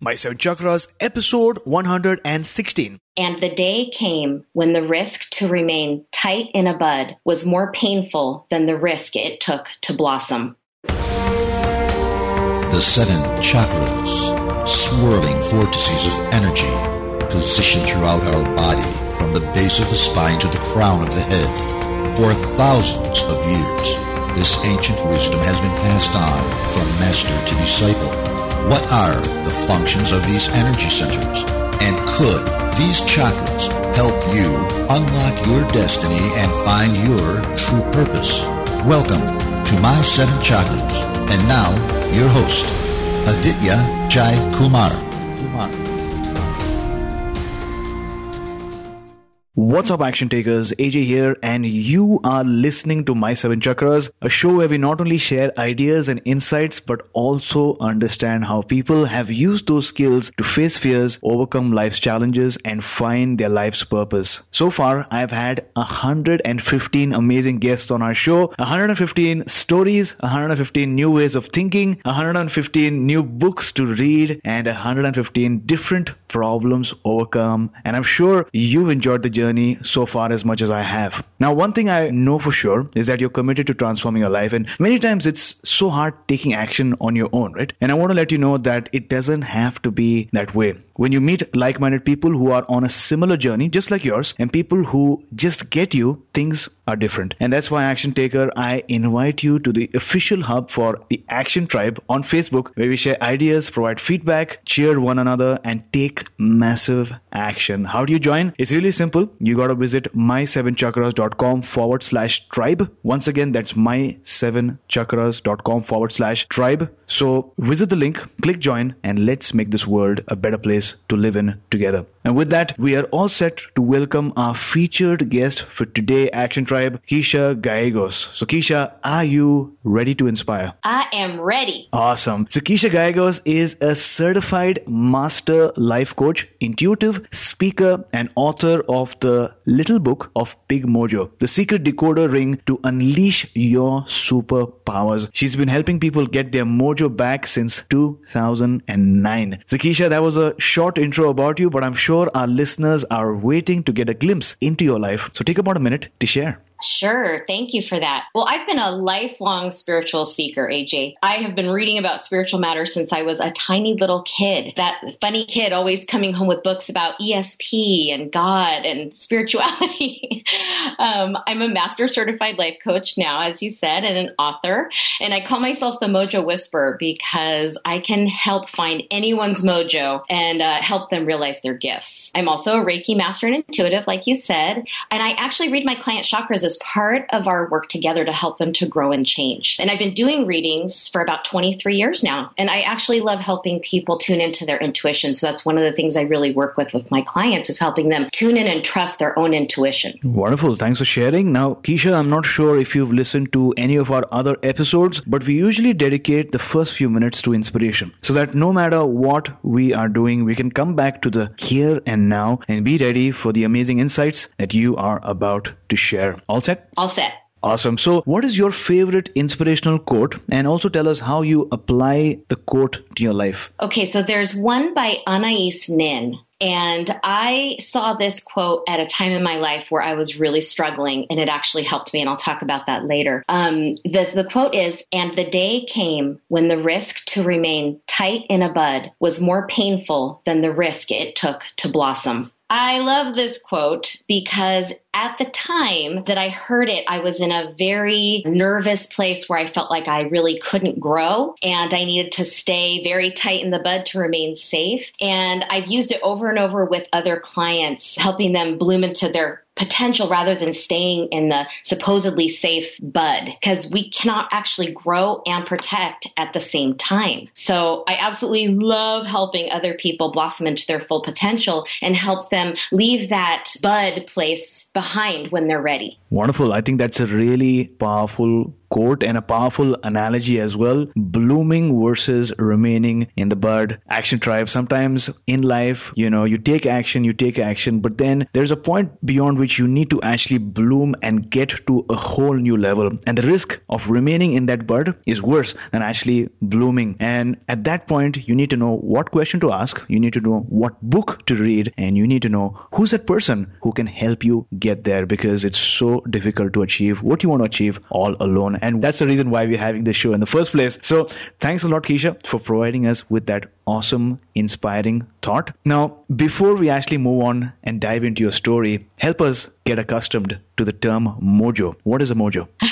My Seven Chakras, episode 116. And the day came when the risk to remain tight in a bud was more painful than the risk it took to blossom. The seven chakras, swirling vortices of energy, positioned throughout our body from the base of the spine to the crown of the head. For thousands of years, this ancient wisdom has been passed on from master to disciple what are the functions of these energy centers? And could these chakras help you unlock your destiny and find your true purpose? Welcome to My Seven Chakras. And now, your host, Aditya Jai Kumar. What's up, action takers? AJ here, and you are listening to My Seven Chakras, a show where we not only share ideas and insights, but also understand how people have used those skills to face fears, overcome life's challenges, and find their life's purpose. So far, I've had 115 amazing guests on our show, 115 stories, 115 new ways of thinking, 115 new books to read, and 115 different problems overcome. And I'm sure you've enjoyed the journey journey so far as much as I have. Now, one thing I know for sure is that you're committed to transforming your life, and many times it's so hard taking action on your own, right? And I want to let you know that it doesn't have to be that way. When you meet like minded people who are on a similar journey, just like yours, and people who just get you, things are different. And that's why Action Taker, I invite you to the official hub for the Action Tribe on Facebook, where we share ideas, provide feedback, cheer one another, and take massive action. How do you join? It's really simple. You got to visit my7chakras.com forward slash tribe. Once again, that's my7chakras.com forward slash tribe. So visit the link, click join, and let's make this world a better place to live in together. And with that, we are all set to welcome our featured guest for today, Action Tribe, Keisha Gallegos. So, Keisha, are you ready to inspire? I am ready. Awesome. So, Keisha Gallegos is a certified master life coach, intuitive speaker, and author of the little book of Big Mojo, the secret decoder ring to unleash your superpowers. She's been helping people get their mojo back since 2009. So, Keisha, that was a short intro about you, but I'm sure our listeners are waiting to get a glimpse into your life. So take about a minute to share. Sure. Thank you for that. Well, I've been a lifelong spiritual seeker, AJ. I have been reading about spiritual matters since I was a tiny little kid. That funny kid always coming home with books about ESP and God and spirituality. um, I'm a master certified life coach now, as you said, and an author. And I call myself the Mojo Whisperer because I can help find anyone's mojo and uh, help them realize their gifts. I'm also a Reiki master and intuitive, like you said. And I actually read my client chakras as part of our work together to help them to grow and change. And I've been doing readings for about 23 years now. And I actually love helping people tune into their intuition. So that's one of the things I really work with with my clients is helping them tune in and trust their own intuition. Wonderful. Thanks for sharing. Now, Keisha, I'm not sure if you've listened to any of our other episodes, but we usually dedicate the first few minutes to inspiration so that no matter what we are doing, we can come back to the here and now and be ready for the amazing insights that you are about to share. All set? All set. Awesome. So, what is your favorite inspirational quote? And also tell us how you apply the quote to your life. Okay, so there's one by Anais Nin. And I saw this quote at a time in my life where I was really struggling, and it actually helped me. And I'll talk about that later. Um, the, the quote is And the day came when the risk to remain tight in a bud was more painful than the risk it took to blossom. I love this quote because at the time that I heard it, I was in a very nervous place where I felt like I really couldn't grow and I needed to stay very tight in the bud to remain safe. And I've used it over and over with other clients, helping them bloom into their potential rather than staying in the supposedly safe bud because we cannot actually grow and protect at the same time. So I absolutely love helping other people blossom into their full potential and help them leave that bud place behind when they're ready. Wonderful. I think that's a really powerful quote and a powerful analogy as well. Blooming versus remaining in the bud. Action Tribe. Sometimes in life, you know, you take action, you take action, but then there's a point beyond which you need to actually bloom and get to a whole new level. And the risk of remaining in that bud is worse than actually blooming. And at that point, you need to know what question to ask, you need to know what book to read, and you need to know who's that person who can help you get there because it's so difficult to achieve what you want to achieve all alone. And that's the reason why we're having this show in the first place. So thanks a lot, Keisha, for providing us with that awesome, inspiring thought. Now, before we actually move on and dive into your story, help us get accustomed to the term mojo. What is a mojo?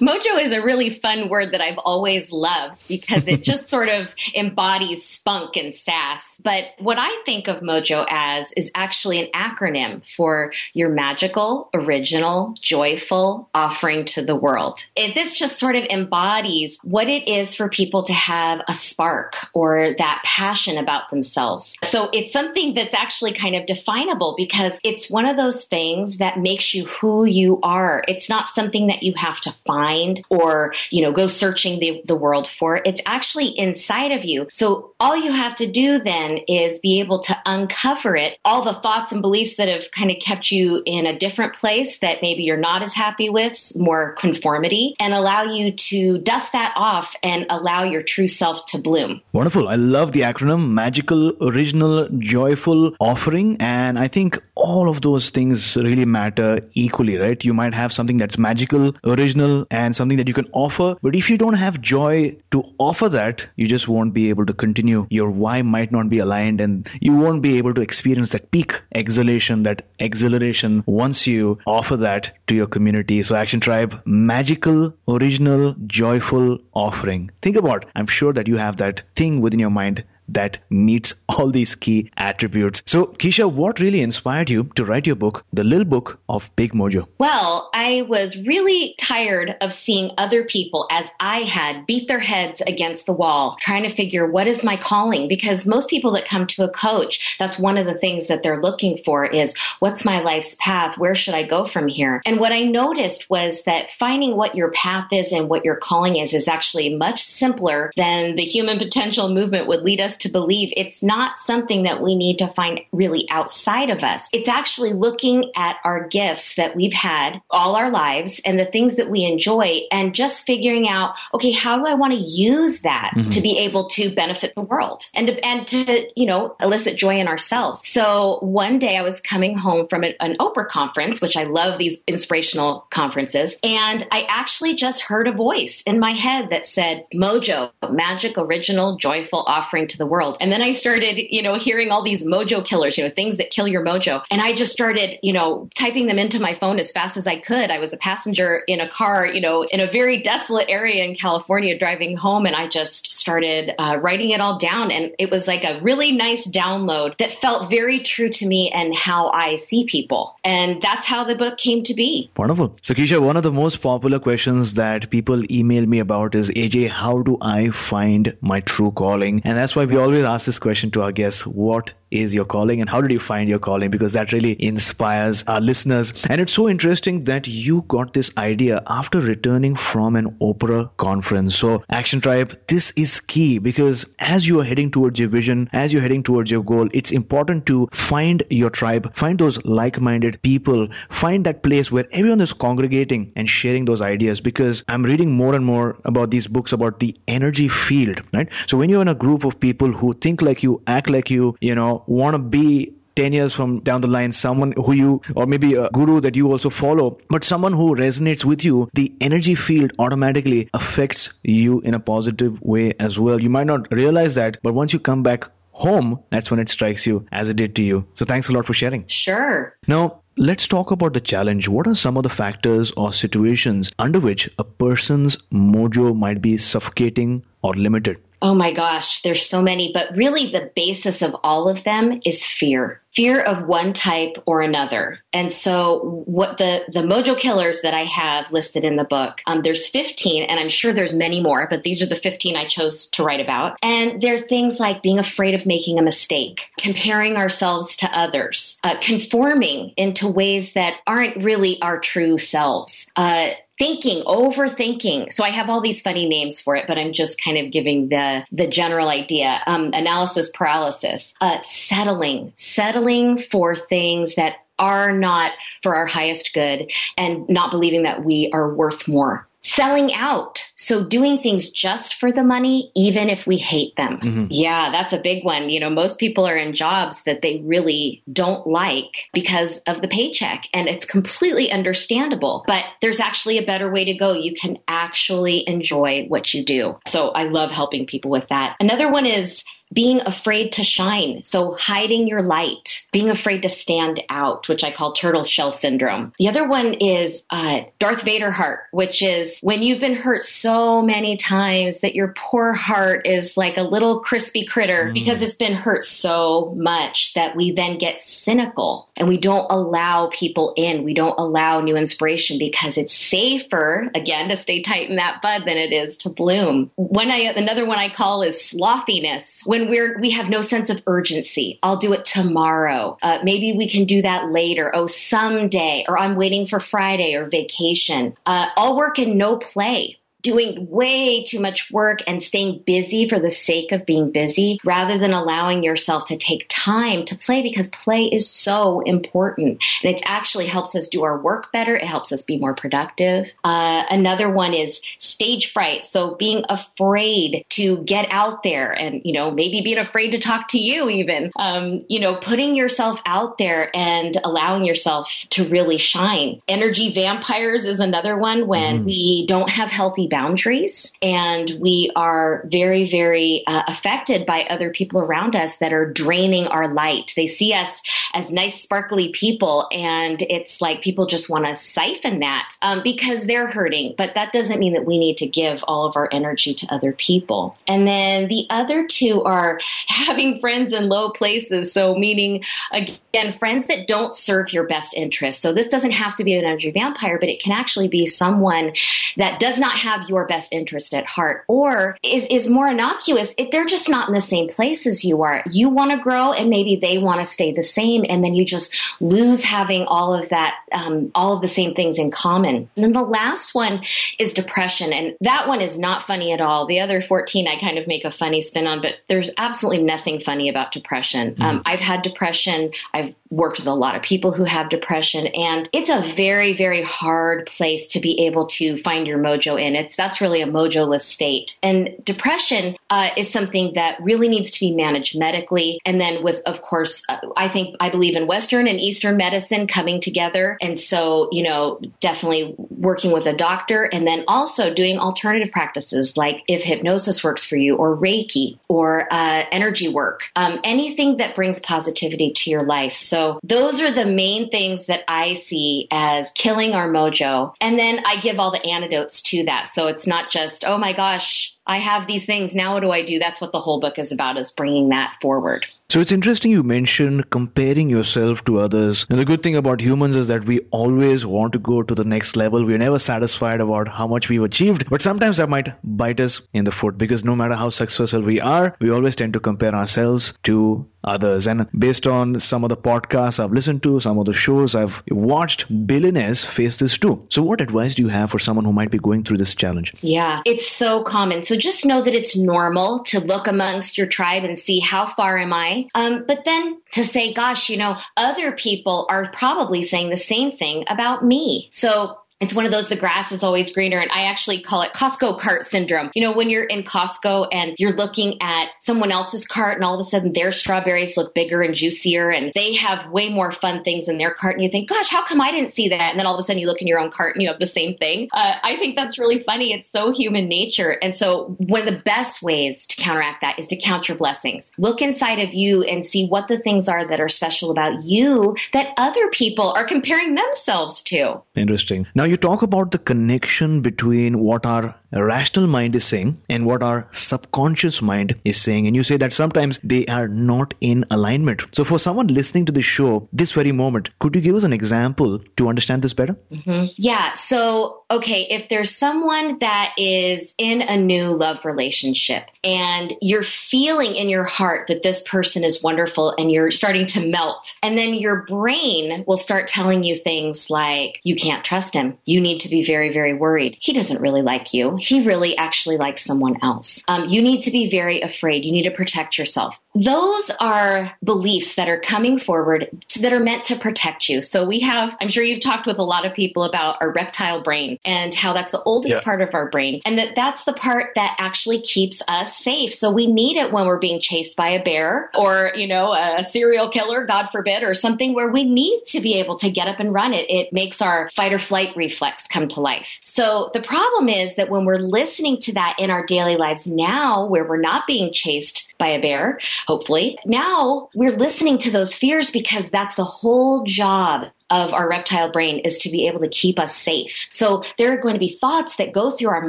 mojo is a really fun word that I've always loved because it just sort of embodies spunk and sass. But what I think of mojo as is actually an acronym for your magical, original, joyful offering to the world. It, this just sort of embodies what it is for people to have a spark or that passion about themselves. So it's something that's actually kind of definable because it's one of those things that makes you who you are. It's not something that you have to find or, you know, go searching the, the world for. It's actually inside of you. So all you have to do then is be able to uncover it, all the thoughts and beliefs that have kind of kept you in a different place that maybe you're not as happy with, more conformity, and allow you to dust that off and allow your true self to bloom. Wonderful. I love the acronym magical, original, joyful offering. And I think all of those things really matter equally, right? You might have something that's magical, original, and something that you can offer. But if you don't have joy to offer that, you just won't be able to continue. Your why might not be aligned, and you won't be able to experience that peak exhalation, that exhilaration once you offer that to your community. So, Action Tribe, magical, original, joyful offering. Think about, I'm sure that you have that thing within your mind that meets all these key attributes. So, Keisha, what really inspired you to write your book, The Little Book of Big Mojo? Well, I was really tired of seeing other people, as I had, beat their heads against the wall, trying to figure what is my calling? Because most people that come to a coach, that's one of the things that they're looking for is what's my life's path? Where should I go from here? And what I noticed was that finding what your path is and what your calling is is actually much simpler than the human potential movement would lead us to believe it's not something that we need to find really outside of us. It's actually looking at our gifts that we've had all our lives and the things that we enjoy and just figuring out, okay, how do I want to use that mm-hmm. to be able to benefit the world and to, and to, you know, elicit joy in ourselves. So one day I was coming home from an, an Oprah conference, which I love these inspirational conferences. And I actually just heard a voice in my head that said, Mojo, magic, original, joyful offering to the world. And then I started, you know, hearing all these mojo killers, you know, things that kill your mojo. And I just started, you know, typing them into my phone as fast as I could. I was a passenger in a car, you know, in a very desolate area in California driving home. And I just started uh, writing it all down. And it was like a really nice download that felt very true to me and how I see people. And that's how the book came to be. Wonderful. So, Keisha, one of the most popular questions that people email me about is AJ, how do I find my true calling? And that's why we always ask this question to our guests what is your calling and how did you find your calling? Because that really inspires our listeners. And it's so interesting that you got this idea after returning from an Oprah conference. So action tribe this is key because as you are heading towards your vision as you're heading towards your goal it's important to find your tribe find those like-minded people find that place where everyone is congregating and sharing those ideas. Because I'm reading more and more about these books about the energy field right? So when you're in a group of people who think like you act like you you know want to be 10 years from down the line someone who you or maybe a guru that you also follow. But someone who resonates with you the energy field automatically affects you in a positive way as well. You might not realize that but once you come back home that's when it strikes you as it did to you. So thanks a lot for sharing. Sure. Now Let's talk about the challenge. What are some of the factors or situations under which a person's mojo might be suffocating or limited? Oh my gosh, there's so many, but really the basis of all of them is fear fear of one type or another. And so what the, the mojo killers that I have listed in the book, um, there's 15 and I'm sure there's many more, but these are the 15 I chose to write about. And they're things like being afraid of making a mistake, comparing ourselves to others, uh, conforming into ways that aren't really our true selves, uh, thinking, overthinking. So I have all these funny names for it, but I'm just kind of giving the the general idea. Um, analysis paralysis, uh, settling, settling for things that are not for our highest good, and not believing that we are worth more selling out. So doing things just for the money, even if we hate them. Mm-hmm. Yeah, that's a big one. You know, most people are in jobs that they really don't like because of the paycheck. And it's completely understandable. But there's actually a better way to go. You can actually enjoy what you do. So I love helping people with that. Another one is being afraid to shine. So hiding your light, being afraid to stand out, which I call turtle shell syndrome. The other one is uh, Darth Vader heart, which is when you've been hurt so many times that your poor heart is like a little crispy critter mm. because it's been hurt so much that we then get cynical and we don't allow people in. We don't allow new inspiration because it's safer, again, to stay tight in that bud than it is to bloom. When I, another one I call is slothiness. When when we're we have no sense of urgency. I'll do it tomorrow. Uh, maybe we can do that later. Oh, someday. Or I'm waiting for Friday or vacation. Uh, all work and no play doing way too much work and staying busy for the sake of being busy rather than allowing yourself to take time to play because play is so important. And it actually helps us do our work better. It helps us be more productive. Uh, another one is stage fright. So being afraid to get out there and you know maybe being afraid to talk to you even um, you know putting yourself out there and allowing yourself to really shine. Energy vampires is another one when mm. we don't have healthy boundaries and we are very, very uh, affected by other people around us that are draining our light. They see us as nice, sparkly people, and it's like people just want to siphon that um, because they're hurting. But that doesn't mean that we need to give all of our energy to other people. And then the other two are having friends in low places. So, meaning, again, friends that don't serve your best interest. So, this doesn't have to be an energy vampire, but it can actually be someone that does not have have your best interest at heart or is, is more innocuous. It, they're just not in the same place as you are. You want to grow and maybe they want to stay the same. And then you just lose having all of that, um, all of the same things in common. And then the last one is depression. And that one is not funny at all. The other 14 I kind of make a funny spin on, but there's absolutely nothing funny about depression. Mm-hmm. Um, I've had depression. I've worked with a lot of people who have depression and it's a very, very hard place to be able to find your mojo in. It's that's really a mojoless state. And depression uh, is something that really needs to be managed medically. And then with, of course, uh, I think I believe in Western and Eastern medicine coming together. And so, you know, definitely working with a doctor and then also doing alternative practices like if hypnosis works for you or Reiki or uh, energy work, um, anything that brings positivity to your life. So those are the main things that I see as killing our mojo. And then I give all the antidotes to that. So it's not just, oh my gosh, I have these things. Now what do I do? That's what the whole book is about is bringing that forward. So it's interesting you mentioned comparing yourself to others. And the good thing about humans is that we always want to go to the next level. We're never satisfied about how much we've achieved, but sometimes that might bite us in the foot because no matter how successful we are, we always tend to compare ourselves to others. And based on some of the podcasts I've listened to, some of the shows I've watched, billionaires face this too. So what advice do you have for someone who might be going through this challenge? Yeah, it's so common. So just know that it's normal to look amongst your tribe and see how far am I um, but then to say, gosh, you know, other people are probably saying the same thing about me. So it's one of those the grass is always greener and i actually call it costco cart syndrome. You know when you're in costco and you're looking at someone else's cart and all of a sudden their strawberries look bigger and juicier and they have way more fun things in their cart and you think gosh how come i didn't see that? And then all of a sudden you look in your own cart and you have the same thing. Uh, i think that's really funny. It's so human nature. And so one of the best ways to counteract that is to count your blessings. Look inside of you and see what the things are that are special about you that other people are comparing themselves to. Interesting. Now you talk about the connection between what our rational mind is saying and what our subconscious mind is saying. And you say that sometimes they are not in alignment. So, for someone listening to the show this very moment, could you give us an example to understand this better? Mm-hmm. Yeah. So, okay, if there's someone that is in a new love relationship and you're feeling in your heart that this person is wonderful and you're starting to melt, and then your brain will start telling you things like, you can't trust him. You need to be very, very worried. He doesn't really like you. He really actually likes someone else. Um, you need to be very afraid. You need to protect yourself. Those are beliefs that are coming forward to, that are meant to protect you. So we have, I'm sure you've talked with a lot of people about our reptile brain and how that's the oldest yeah. part of our brain and that that's the part that actually keeps us safe. So we need it when we're being chased by a bear or, you know, a serial killer, God forbid, or something where we need to be able to get up and run it. It makes our fight or flight reflex come to life. So the problem is that when we're listening to that in our daily lives now, where we're not being chased by a bear, hopefully, now we're listening to those fears because that's the whole job of our reptile brain is to be able to keep us safe. So there are going to be thoughts that go through our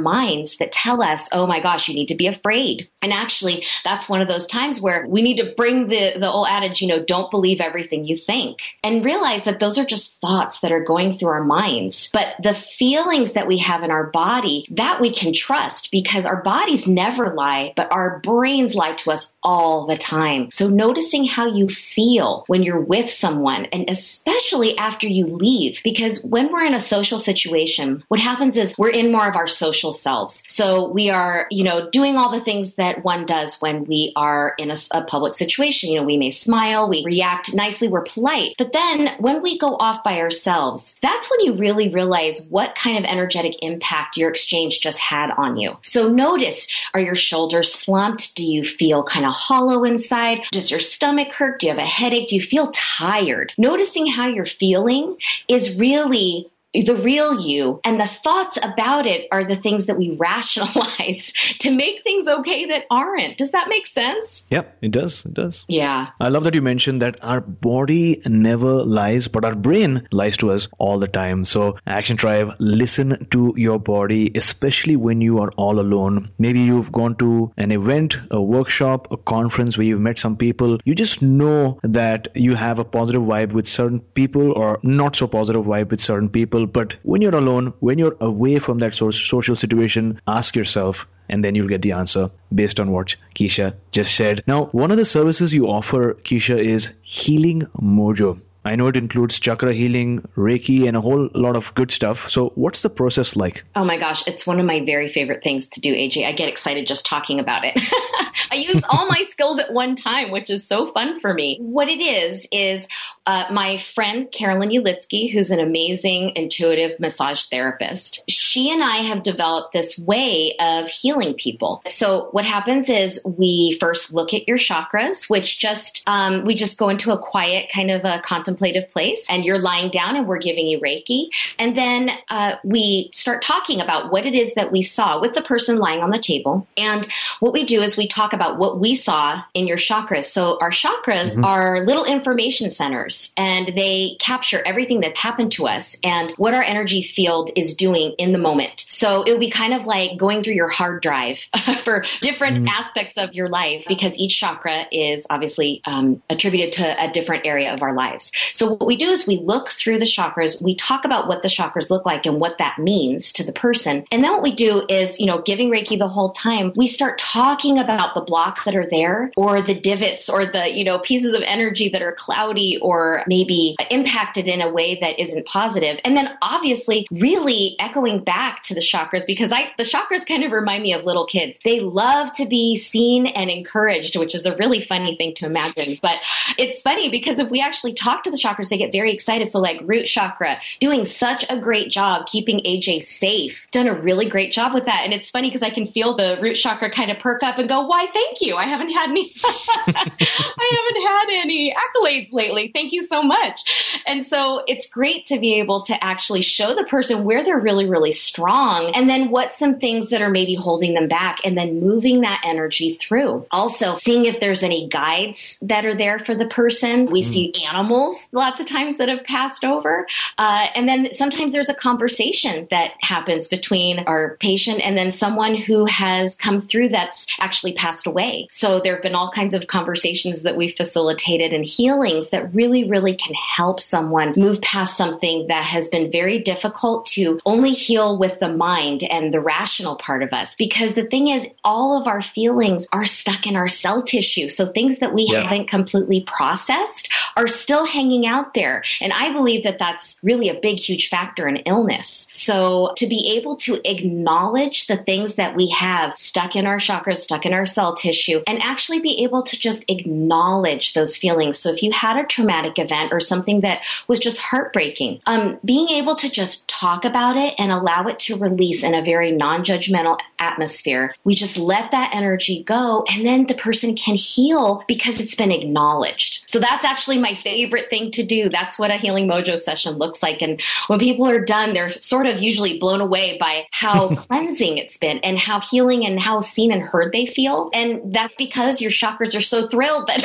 minds that tell us, oh my gosh, you need to be afraid. And actually, that's one of those times where we need to bring the, the old adage, you know, don't believe everything you think and realize that those are just thoughts that are going through our minds. But the feelings that we have in our body, that we can trust because our bodies never lie, but our brains lie to us all the time. So noticing how you feel when you're with someone and especially after you leave. Because when we're in a social situation, what happens is we're in more of our social selves. So we are, you know, doing all the things that one does when we are in a, a public situation. You know, we may smile, we react nicely, we're polite. But then when we go off by ourselves, that's when you really realize what kind of energetic impact your exchange just had on you. So notice, are your shoulders slumped? Do you feel kind of hollow inside? Does your stomach hurt? Do you have a headache? Do you feel tired? Noticing how you're feeling is really the real you and the thoughts about it are the things that we rationalize to make things okay that aren't. Does that make sense? Yep, it does. It does. Yeah. I love that you mentioned that our body never lies, but our brain lies to us all the time. So, Action Tribe, listen to your body, especially when you are all alone. Maybe you've gone to an event, a workshop, a conference where you've met some people. You just know that you have a positive vibe with certain people or not so positive vibe with certain people people. But when you're alone, when you're away from that social situation, ask yourself, and then you'll get the answer based on what Keisha just said. Now, one of the services you offer, Keisha, is Healing Mojo. I know it includes chakra healing, Reiki, and a whole lot of good stuff. So, what's the process like? Oh my gosh, it's one of my very favorite things to do, AJ. I get excited just talking about it. I use all my skills at one time, which is so fun for me. What it is, is uh, my friend Carolyn Ulitsky, who's an amazing intuitive massage therapist, she and I have developed this way of healing people. So, what happens is we first look at your chakras, which just, um, we just go into a quiet kind of a contemplation contemplative place and you're lying down and we're giving you Reiki. And then uh, we start talking about what it is that we saw with the person lying on the table. And what we do is we talk about what we saw in your chakras. So our chakras mm-hmm. are little information centers and they capture everything that's happened to us and what our energy field is doing in the moment. So it would be kind of like going through your hard drive for different mm-hmm. aspects of your life because each chakra is obviously um, attributed to a different area of our lives. So what we do is we look through the chakras, we talk about what the chakras look like and what that means to the person. And then what we do is, you know, giving Reiki the whole time, we start talking about the blocks that are there or the divots or the, you know, pieces of energy that are cloudy or maybe impacted in a way that isn't positive. And then obviously really echoing back to the chakras because I, the chakras kind of remind me of little kids. They love to be seen and encouraged, which is a really funny thing to imagine. But it's funny because if we actually talk to the chakras, they get very excited. So, like root chakra, doing such a great job keeping AJ safe. Done a really great job with that. And it's funny because I can feel the root chakra kind of perk up and go, why, thank you. I haven't had any, I haven't had any accolades lately. Thank you so much. And so it's great to be able to actually show the person where they're really, really strong and then what some things that are maybe holding them back and then moving that energy through. Also, seeing if there's any guides that are there for the person. We mm. see animals lots of times that have passed over. Uh, and then sometimes there's a conversation that happens between our patient and then someone who has come through that's actually passed away. So there have been all kinds of conversations that we've facilitated and healings that really, really can help someone move past something that has been very difficult to only heal with the mind and the rational part of us. Because the thing is, all of our feelings are stuck in our cell tissue. So things that we yeah. haven't completely processed are still hanging out there. And I believe that that's really a big, huge factor in illness. So to be able to acknowledge the things that we have stuck in our chakras, stuck in our cell tissue, and actually be able to just acknowledge those feelings. So if you had a traumatic event or something that was just heartbreaking, um, being able to just talk about it and allow it to release in a very non-judgmental atmosphere, we just let that energy go and then the person can heal because it's been acknowledged. So that's actually my favorite thing to do. That's what a healing mojo session looks like. And when people are done, they're sort of usually blown away by how cleansing it's been and how healing and how seen and heard they feel. And that's because your chakras are so thrilled that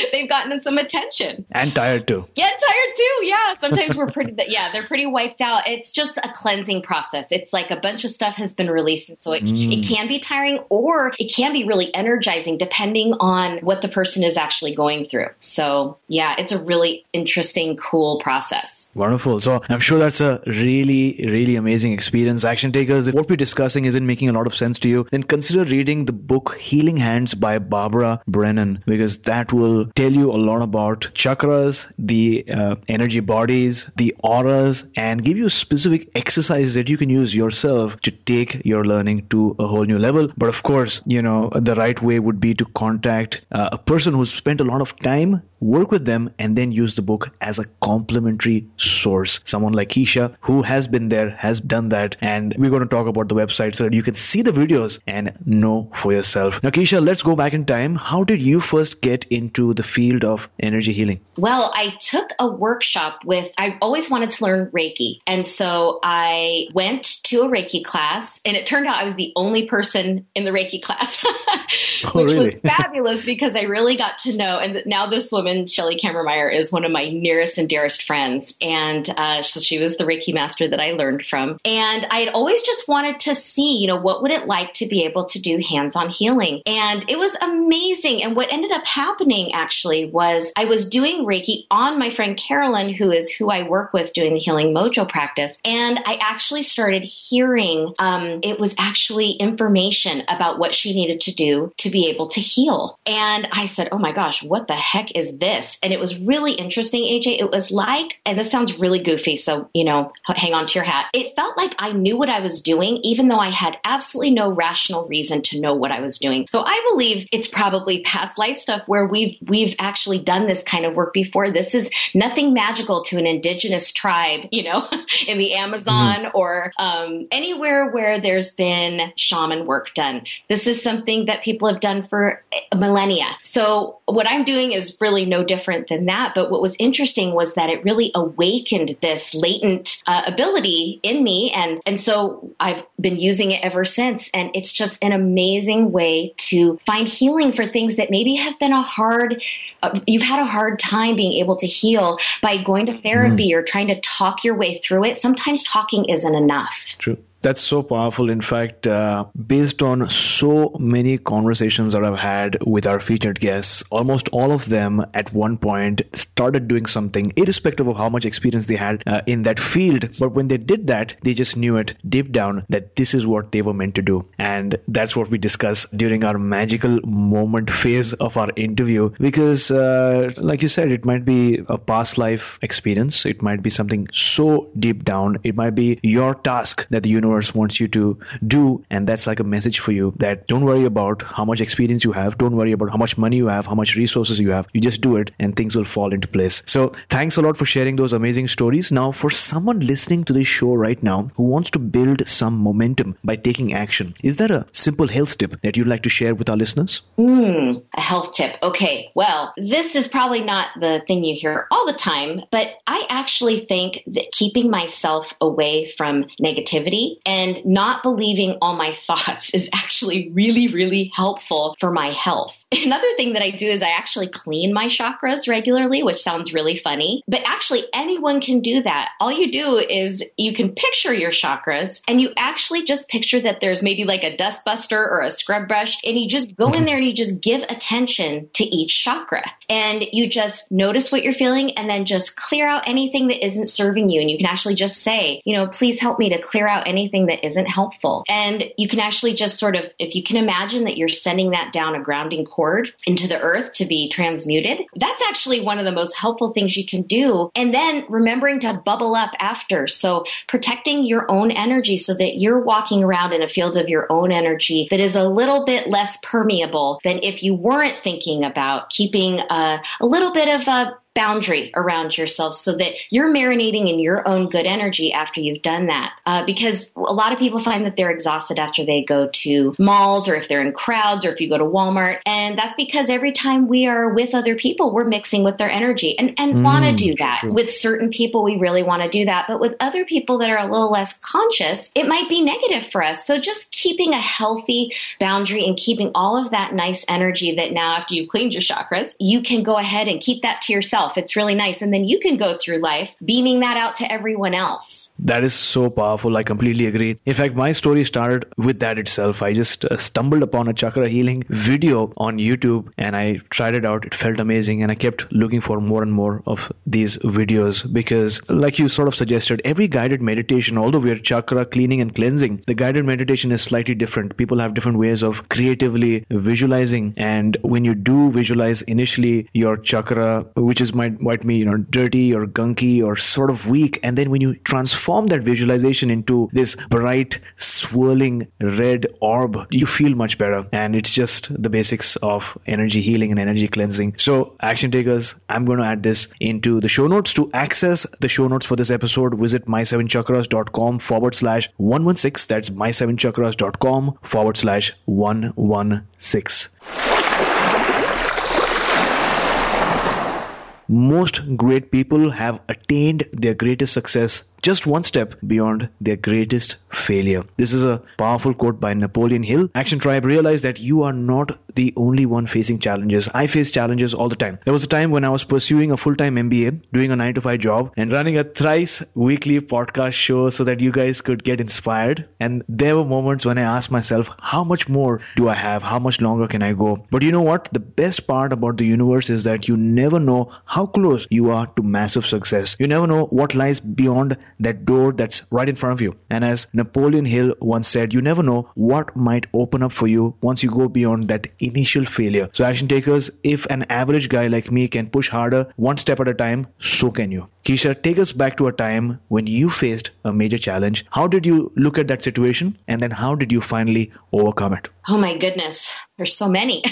they've gotten some attention. And tired too. Yeah, tired too. Yeah. Sometimes we're pretty, yeah, they're pretty wiped out. It's just a cleansing process. It's like a bunch of stuff has been released. And so it, mm. it can be tiring or it can be really energizing depending on what the person is actually going through. So yeah, it's a really interesting, cool process. Wonderful. So I'm sure that's a really, really amazing experience. Action takers, if what we're discussing isn't making a lot of sense to you, then consider reading the book Healing Hands by Barbara Brennan because that will tell you a lot about chakras, the uh, energy bodies, the auras, and give you specific exercises that you can use yourself to take your learning to a whole new level. But of course, you know, the right way would be to contact uh, a person who's spent a lot of time work with them and then use the book as a complementary source. Someone like Keisha, who has been there, has done that. And we're going to talk about the website so that you can see the videos and know for yourself. Now, Keisha, let's go back in time. How did you first get into the field of energy healing? Well, I took a workshop with, I always wanted to learn Reiki. And so I went to a Reiki class, and it turned out I was the only person in the Reiki class, oh, which really? was fabulous because I really got to know. And now this woman, Shelly Kammermeyer, is one of my nearest and dearest friends. And uh, so she was the Reiki master that I learned from. And I had always just wanted to see, you know, what would it like to be able to do hands on healing? And it was amazing. And what ended up happening actually was I was doing Reiki on my friend Carolyn, who is who I work with doing the Healing Mojo practice. And I actually started hearing um, it was actually information about what she needed to do to be able to heal. And I said, oh my gosh, what the heck is this? And it was really interesting, AJ. It was like, and this sounds really goofy, so, you know, hang on to your hat. It felt like I knew what I was doing, even though I had absolutely no rational reason to know what I was doing. So I believe it's probably past life stuff where we've, we've actually done this kind of work before. This is nothing magical to an indigenous tribe, you know, in the Amazon mm-hmm. or um, anywhere where there's been shaman work done. This is something that people have done for millennia. So what I'm doing is really no different than that. But what was interesting was that it really awakened this latent uh, ability in me. And, and so I've been using it ever since. And it's just an amazing way to find healing for things that maybe have been a hard, uh, you've had a hard time being able to heal by going to therapy mm. or trying to talk your way through it. Sometimes talking isn't enough. True. That's so powerful. In fact, uh, based on so many conversations that I've had with our featured guests, almost all of them at one point started doing something, irrespective of how much experience they had uh, in that field. But when they did that, they just knew it deep down that this is what they were meant to do. And that's what we discuss during our magical moment phase of our interview. Because, uh, like you said, it might be a past life experience, it might be something so deep down, it might be your task that the universe wants you to do. And that's like a message for you that don't worry about how much experience you have. Don't worry about how much money you have, how much resources you have. You just do it and things will fall into place. So thanks a lot for sharing those amazing stories. Now, for someone listening to this show right now who wants to build some momentum by taking action, is there a simple health tip that you'd like to share with our listeners? Mm, a health tip. Okay. Well, this is probably not the thing you hear all the time, but I actually think that keeping myself away from negativity and not believing all my thoughts is actually really, really helpful for my health. Another thing that I do is I actually clean my chakras regularly, which sounds really funny, but actually anyone can do that. All you do is you can picture your chakras and you actually just picture that there's maybe like a dustbuster or a scrub brush and you just go in mm-hmm. there and you just give attention to each chakra and you just notice what you're feeling and then just clear out anything that isn't serving you. And you can actually just say, you know, please help me to clear out anything that isn't helpful. And you can actually just sort of, if you can imagine that you're sending that down a grounding cord into the earth to be transmuted, that's actually one of the most helpful things you can do. And then remembering to bubble up after. So protecting your own energy so that you're walking around in a field of your own energy that is a little bit less permeable than if you weren't thinking about keeping a, a little bit of a boundary around yourself so that you're marinating in your own good energy after you've done that. Uh, because a lot of people find that they're exhausted after they go to malls or if they're in crowds or if you go to Walmart. And that's because every time we are with other people, we're mixing with their energy and, and mm, want to do that. True. With certain people, we really want to do that. But with other people that are a little less conscious, it might be negative for us. So just keeping a healthy boundary and keeping all of that nice energy that now after you've cleaned your chakras, you can go ahead and keep that to yourself yourself. It's really nice. And then you can go through life beaming that out to everyone else. That is so powerful. I completely agree. In fact, my story started with that itself. I just uh, stumbled upon a chakra healing video on YouTube and I tried it out. It felt amazing. And I kept looking for more and more of these videos because, like you sort of suggested, every guided meditation, although we're chakra cleaning and cleansing, the guided meditation is slightly different. People have different ways of creatively visualizing. And when you do visualize initially your chakra, which is might might be you know dirty or gunky or sort of weak and then when you transform that visualization into this bright swirling red orb you feel much better. And it's just the basics of energy healing and energy cleansing. So action takers i'm going to add this into the show notes. To access the show notes for this episode visit my7chakras.com forward slash 116 that's my7chakras.com forward slash 116 most great people have attained their greatest success just one step beyond their greatest failure. This is a powerful quote by Napoleon Hill. Action Tribe realize that you are not the only one facing challenges. I face challenges all the time. There was a time when I was pursuing a full-time MBA, doing a 9 to 5 job and running a thrice weekly podcast show so that you guys could get inspired. And there were moments when I asked myself, how much more do I have? How much longer can I go? But you know what? The best part about the universe is that you never know how close you are to massive success. You never know what lies beyond that door that's right in front of you. And as Napoleon Hill once said, you never know what might open up for you once you go beyond that initial failure. So, action takers, if an average guy like me can push harder one step at a time, so can you. Keisha, take us back to a time when you faced a major challenge. How did you look at that situation? And then how did you finally overcome it? Oh my goodness, there's so many.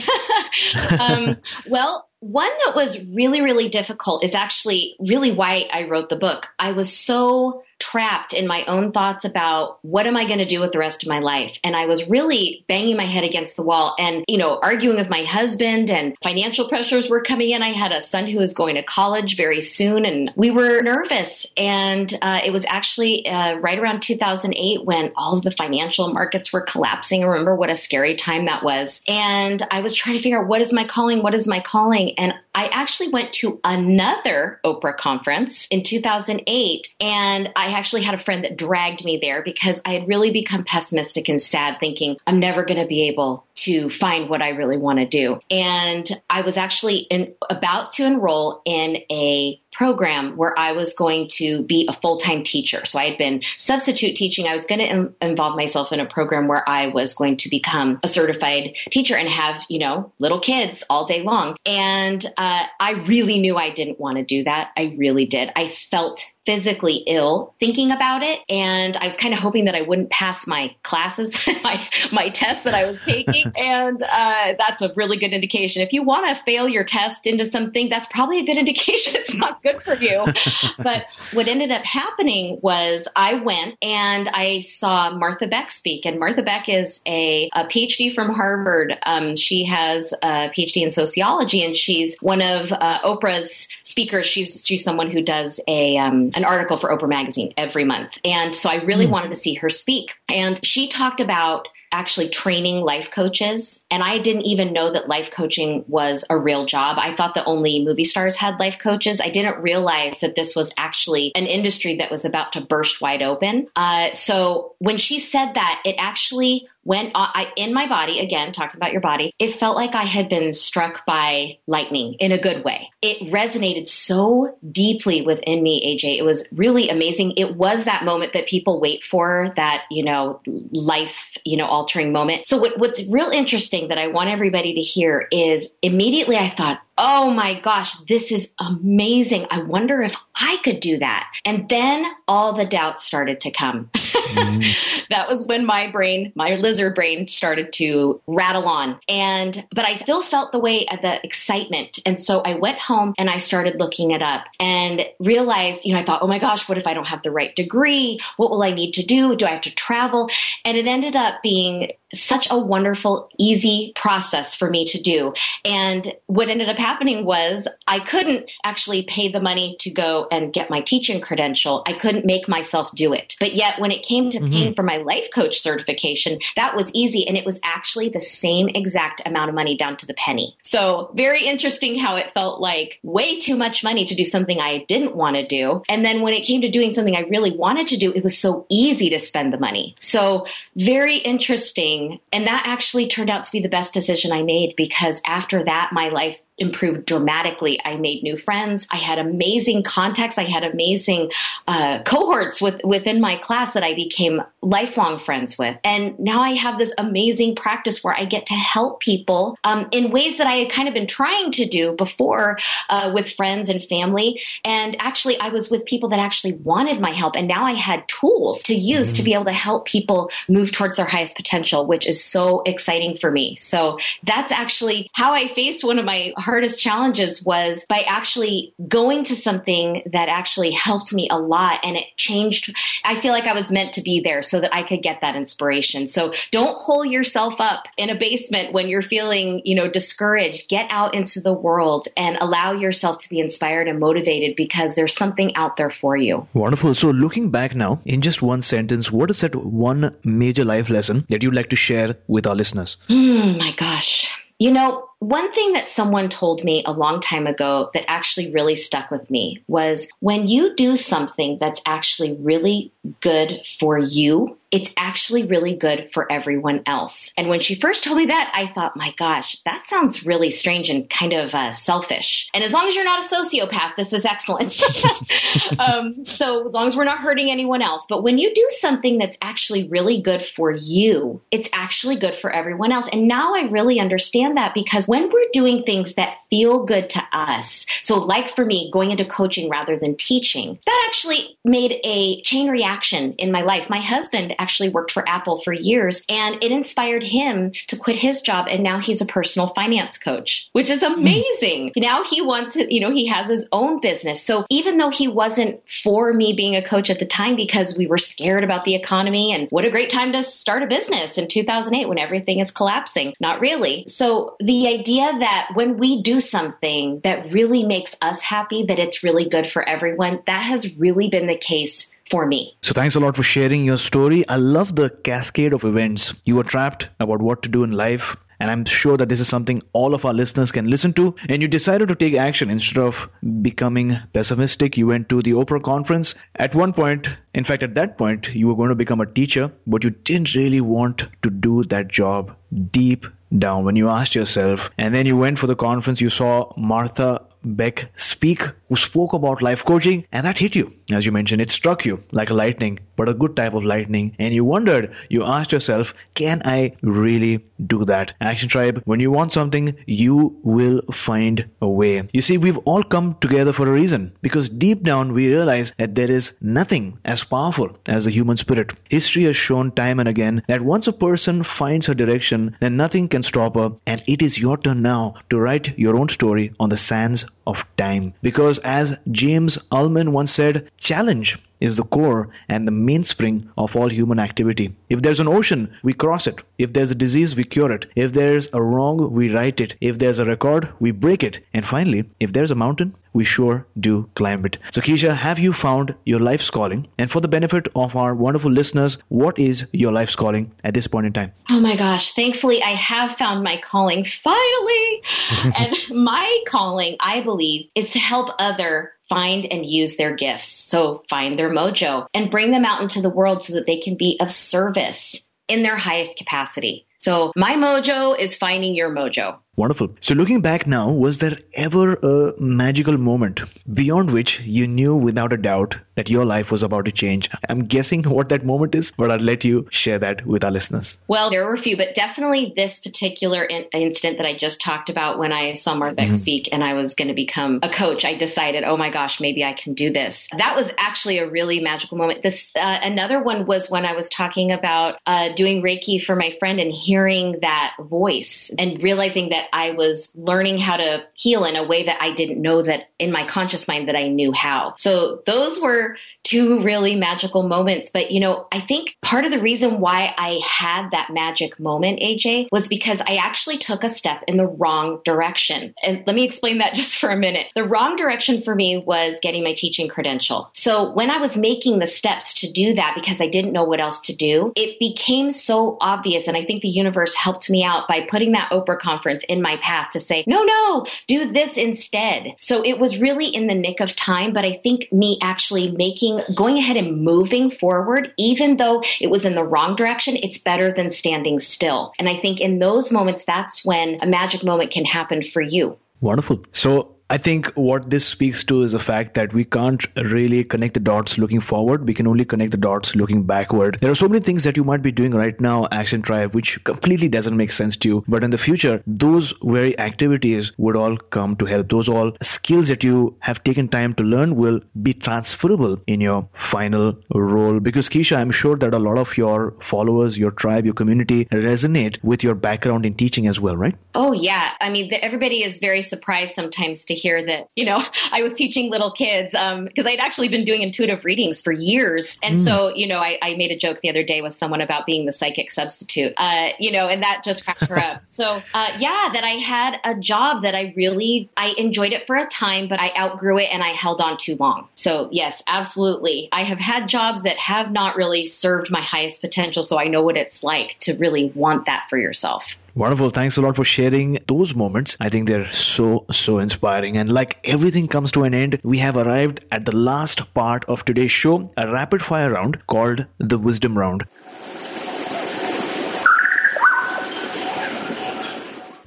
um, well, one that was really, really difficult is actually really why I wrote the book. I was so trapped in my own thoughts about what am I going to do with the rest of my life. And I was really banging my head against the wall and, you know, arguing with my husband and financial pressures were coming in. I had a son who was going to college very soon and we were nervous. And uh, it was actually uh, right around 2008 when all of the financial markets were collapsing. I remember what a scary time that was. And I was trying to figure out what is my calling? What is my calling? And I actually went to another Oprah conference in 2008 and I actually had a friend that dragged me there because I had really become pessimistic and sad thinking I'm never going to be able to find what I really want to do. And I was actually in, about to enroll in a program where I was going to be a full time teacher. So I had been substitute teaching. I was going to involve myself in a program where I was going to become a certified teacher and have, you know, little kids all day long. And uh, I really knew I didn't want to do that. I really did. I felt physically ill thinking about it. And I was kind of hoping that I wouldn't pass my classes, my, my tests that I was taking. and uh, that's a really good indication. If you want to fail your test into something, that's probably a good indication it's not good for you. but what ended up happening was I went and I saw Martha Beck speak. And Martha Beck is a, a PhD from Harvard. Um, she has a PhD in sociology and she's one of uh, Oprah's speakers. She's she's someone who does a um, an article for Oprah magazine every month, and so I really mm. wanted to see her speak. And she talked about actually training life coaches. And I didn't even know that life coaching was a real job. I thought that only movie stars had life coaches. I didn't realize that this was actually an industry that was about to burst wide open. Uh, so when she said that, it actually when I in my body again talking about your body it felt like i had been struck by lightning in a good way it resonated so deeply within me aj it was really amazing it was that moment that people wait for that you know life you know altering moment so what, what's real interesting that i want everybody to hear is immediately i thought oh my gosh, this is amazing. I wonder if I could do that. And then all the doubts started to come. That was when my brain, my lizard brain started to rattle on. And, but I still felt the way of the excitement. And so I went home and I started looking it up and realized, you know, I thought, oh my gosh, what if I don't have the right degree? What will I need to do? Do I have to travel? And it ended up being such a wonderful, easy process for me to do. And what ended up happening was I couldn't actually pay the money to go and get my teaching credential. I couldn't make myself do it. But yet, when it came to mm-hmm. paying for my life coach certification, that was easy. And it was actually the same exact amount of money down to the penny. So, very interesting how it felt like way too much money to do something I didn't want to do. And then when it came to doing something I really wanted to do, it was so easy to spend the money. So, very interesting. And that actually turned out to be the best decision I made because after that, my life improved dramatically. I made new friends. I had amazing contacts. I had amazing uh, cohorts with, within my class that I became lifelong friends with. And now I have this amazing practice where I get to help people um, in ways that I had kind of been trying to do before uh, with friends and family. And actually, I was with people that actually wanted my help. And now I had tools to use mm-hmm. to be able to help people move towards their highest potential, which is so exciting for me. So that's actually how I faced one of my hardest challenges was by actually going to something that actually helped me a lot and it changed. I feel like I was meant to be there so that I could get that inspiration. So don't hole yourself up in a basement when you're feeling, you know, discouraged. Get out into the world and allow yourself to be inspired and motivated because there's something out there for you. Wonderful. So looking back now, in just one sentence, what is that one major life lesson that you'd like to share with our listeners? Mm, my gosh. You know, one thing that someone told me a long time ago that actually really stuck with me was when you do something that's actually really good for you, it's actually really good for everyone else. And when she first told me that, I thought, my gosh, that sounds really strange and kind of uh, selfish. And as long as you're not a sociopath, this is excellent. um, so as long as we're not hurting anyone else. But when you do something that's actually really good for you, it's actually good for everyone else. And now I really understand that because when we're doing things that feel good to us, so like for me, going into coaching rather than teaching, that actually made a chain reaction in my life. My husband actually worked for Apple for years and it inspired him to quit his job. And now he's a personal finance coach, which is amazing. Mm. Now he wants to, you know, he has his own business. So even though he wasn't for me being a coach at the time because we were scared about the economy and what a great time to start a business in 2008 when everything is collapsing. Not really. So the idea that when we do something that really makes us happy, that it's really good for everyone, that has really been the case for me. So thanks a lot for sharing your story. I love the cascade of events. You were trapped about what to do in life. And I'm sure that this is something all of our listeners can listen to. And you decided to take action instead of becoming pessimistic. You went to the Oprah conference. At one point, in fact, at that point, you were going to become a teacher, but you didn't really want to do that job deep down when you asked yourself. And then you went for the conference, you saw Martha Beck speak who spoke about life coaching and that hit you. As you mentioned, it struck you like a lightning, but a good type of lightning. And you wondered, you asked yourself, can I really do that? Action Tribe, when you want something, you will find a way. You see, we've all come together for a reason because deep down we realize that there is nothing as powerful as the human spirit. History has shown time and again that once a person finds her direction, then nothing can stop her. And it is your turn now to write your own story on the sands of time. Because as James Ullman once said, challenge is the core and the mainspring of all human activity. If there's an ocean, we cross it. If there's a disease, we cure it. If there's a wrong, we right it. If there's a record, we break it. And finally, if there's a mountain, we sure do climb it. So, Keisha, have you found your life's calling? And for the benefit of our wonderful listeners, what is your life's calling at this point in time? Oh my gosh. Thankfully, I have found my calling finally. and my calling, I believe, is to help other find and use their gifts. So find their mojo and bring them out into the world so that they can be of service in their highest capacity. So my mojo is finding your mojo. Wonderful. So, looking back now, was there ever a magical moment beyond which you knew without a doubt that your life was about to change? I'm guessing what that moment is, but I'll let you share that with our listeners. Well, there were a few, but definitely this particular in- instant that I just talked about when I saw Martha Beck mm-hmm. speak and I was going to become a coach, I decided, oh my gosh, maybe I can do this. That was actually a really magical moment. This uh, another one was when I was talking about uh, doing Reiki for my friend and hearing that voice and realizing that I was learning how to heal in a way that I didn't know that in my conscious mind that I knew how. So those were two really magical moments. But, you know, I think part of the reason why I had that magic moment, AJ, was because I actually took a step in the wrong direction. And let me explain that just for a minute. The wrong direction for me was getting my teaching credential. So when I was making the steps to do that because I didn't know what else to do, it became so obvious. And I think the universe helped me out by putting that Oprah conference in my path to say, no, no, do this instead. So it was really in the nick of time. But I think me actually making going ahead and moving forward, even though it was in the wrong direction, it's better than standing still. And I think in those moments, that's when a magic moment can happen for you. Wonderful. So I think what this speaks to is the fact that we can't really connect the dots looking forward. We can only connect the dots looking backward. There are so many things that you might be doing right now, Action Tribe, which completely doesn't make sense to you. But in the future, those very activities would all come to help. Those all skills that you have taken time to learn will be transferable in your final role. Because Keisha, I'm sure that a lot of your followers, your tribe, your community resonate with your background in teaching as well, right? Oh, yeah. I mean, everybody is very surprised sometimes to hear that, you know, I was teaching little kids because um, I'd actually been doing intuitive readings for years. And mm. so, you know, I, I, made a joke the other day with someone about being the psychic substitute, uh, you know, and that just cracked her up. So, uh, yeah, that I had a job that I really, I enjoyed it for a time, but I outgrew it and I held on too long. So, yes, absolutely. I have had jobs that have not really served my highest potential. So I know what it's like to really want that for yourself. Wonderful. Thanks a lot for sharing those moments. I think they're so, so inspiring. And like everything comes to an end, we have arrived at the last part of today's show, a rapid fire round called the Wisdom Round.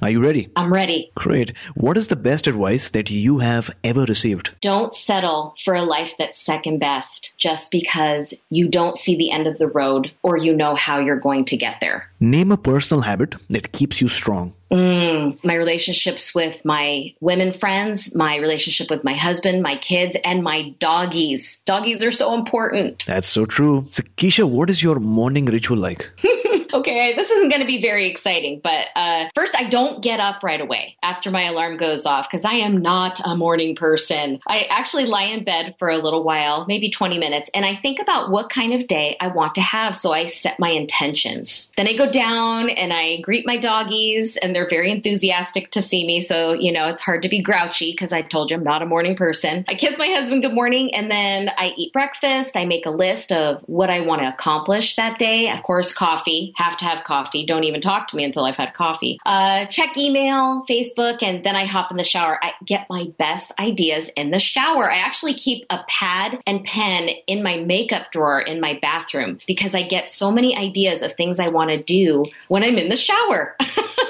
Are you ready? I'm ready. Great. What is the best advice that you have ever received? Don't settle for a life that's second best just because you don't see the end of the road or you know how you're going to get there. Name a personal habit that keeps you strong. Mm, my relationships with my women friends, my relationship with my husband, my kids, and my doggies. Doggies are so important. That's so true. So, Keisha, what is your morning ritual like? okay, this isn't going to be very exciting, but uh, first, I don't get up right away after my alarm goes off because I am not a morning person. I actually lie in bed for a little while, maybe 20 minutes, and I think about what kind of day I want to have. So I set my intentions. Then I go down and I greet my doggies, and they're very enthusiastic to see me. So, you know, it's hard to be grouchy because I told you I'm not a morning person. I kiss my husband good morning and then I eat breakfast. I make a list of what I want to accomplish that day. Of course, coffee. Have to have coffee. Don't even talk to me until I've had coffee. Uh, check email, Facebook, and then I hop in the shower. I get my best ideas in the shower. I actually keep a pad and pen in my makeup drawer in my bathroom because I get so many ideas of things I want to do when I'm in the shower.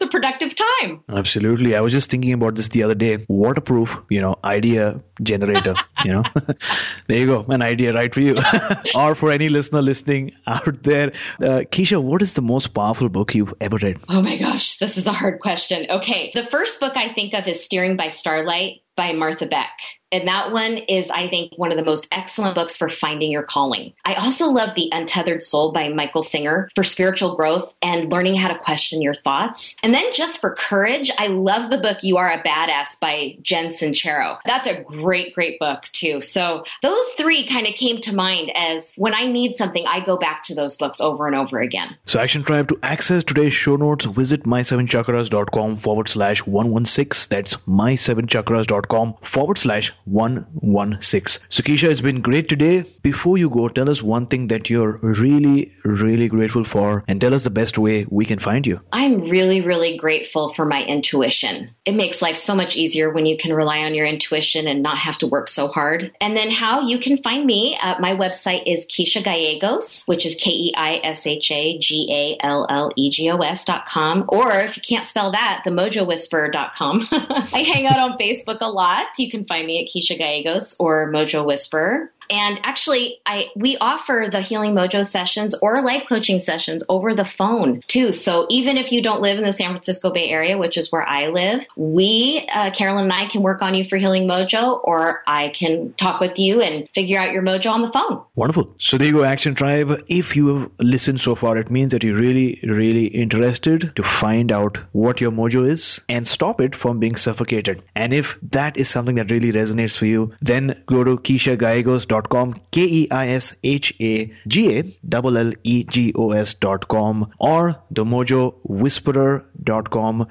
it's a productive time. Absolutely. I was just thinking about this the other day. Waterproof, you know, idea generator, you know. there you go. An idea right for you. or for any listener listening out there. Uh, Keisha, what is the most powerful book you've ever read? Oh my gosh, this is a hard question. Okay. The first book I think of is Steering by Starlight by Martha Beck. And that one is, I think, one of the most excellent books for finding your calling. I also love The Untethered Soul by Michael Singer for spiritual growth and learning how to question your thoughts. And then just for courage, I love the book You Are a Badass by Jen Sincero. That's a great, great book too. So those three kind of came to mind as when I need something, I go back to those books over and over again. So Action Tribe, to access today's show notes, visit my7chakras.com forward slash 116. That's my7chakras.com forward slash 116. So, Keisha, it's been great today. Before you go, tell us one thing that you're really, really grateful for and tell us the best way we can find you. I'm really, really grateful for my intuition. It makes life so much easier when you can rely on your intuition and not have to work so hard. And then, how you can find me, uh, my website is Keisha Gallegos, which is K E I S H A G A L L E G O S dot com. Or if you can't spell that, the mojowhisperer.com. I hang out on Facebook a lot. You can find me at Keisha Gallegos or Mojo Whisperer. And actually, I we offer the Healing Mojo sessions or life coaching sessions over the phone too. So even if you don't live in the San Francisco Bay Area, which is where I live, we, uh, Carolyn and I, can work on you for Healing Mojo, or I can talk with you and figure out your mojo on the phone. Wonderful. So there you go, Action Tribe. If you have listened so far, it means that you're really, really interested to find out what your mojo is and stop it from being suffocated. And if that is something that really resonates for you, then go to KeishaGallegos.com keishagallegos.com, K E I S H A G A L L E G O S.com, or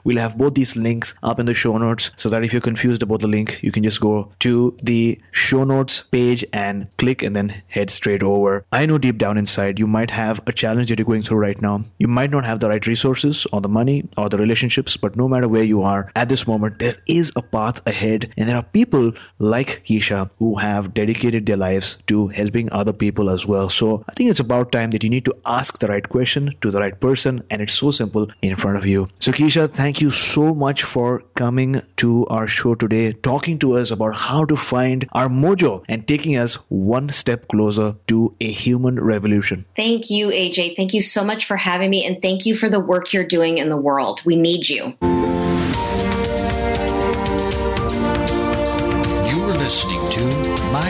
We'll have both these links up in the show notes so that if you're confused about the link, you can just go to the show notes page and click and then head straight over. I know deep down inside you might have a challenge that you're going through right now. You might not have the right resources or the money or the relationships, but no matter where you are at this moment, there is a path ahead and there are people like Keisha who have dedicated their lives to helping other people as well. So I think it's about time that you need to ask the right question to the right person and it's so simple in front of you. So Keisha, thank you so much for coming to our show today, talking to us about how to find our mojo and taking us one step closer to a human revolution. Thank you, AJ. Thank you so much for having me and thank you for the work you're doing in the world. We need you. You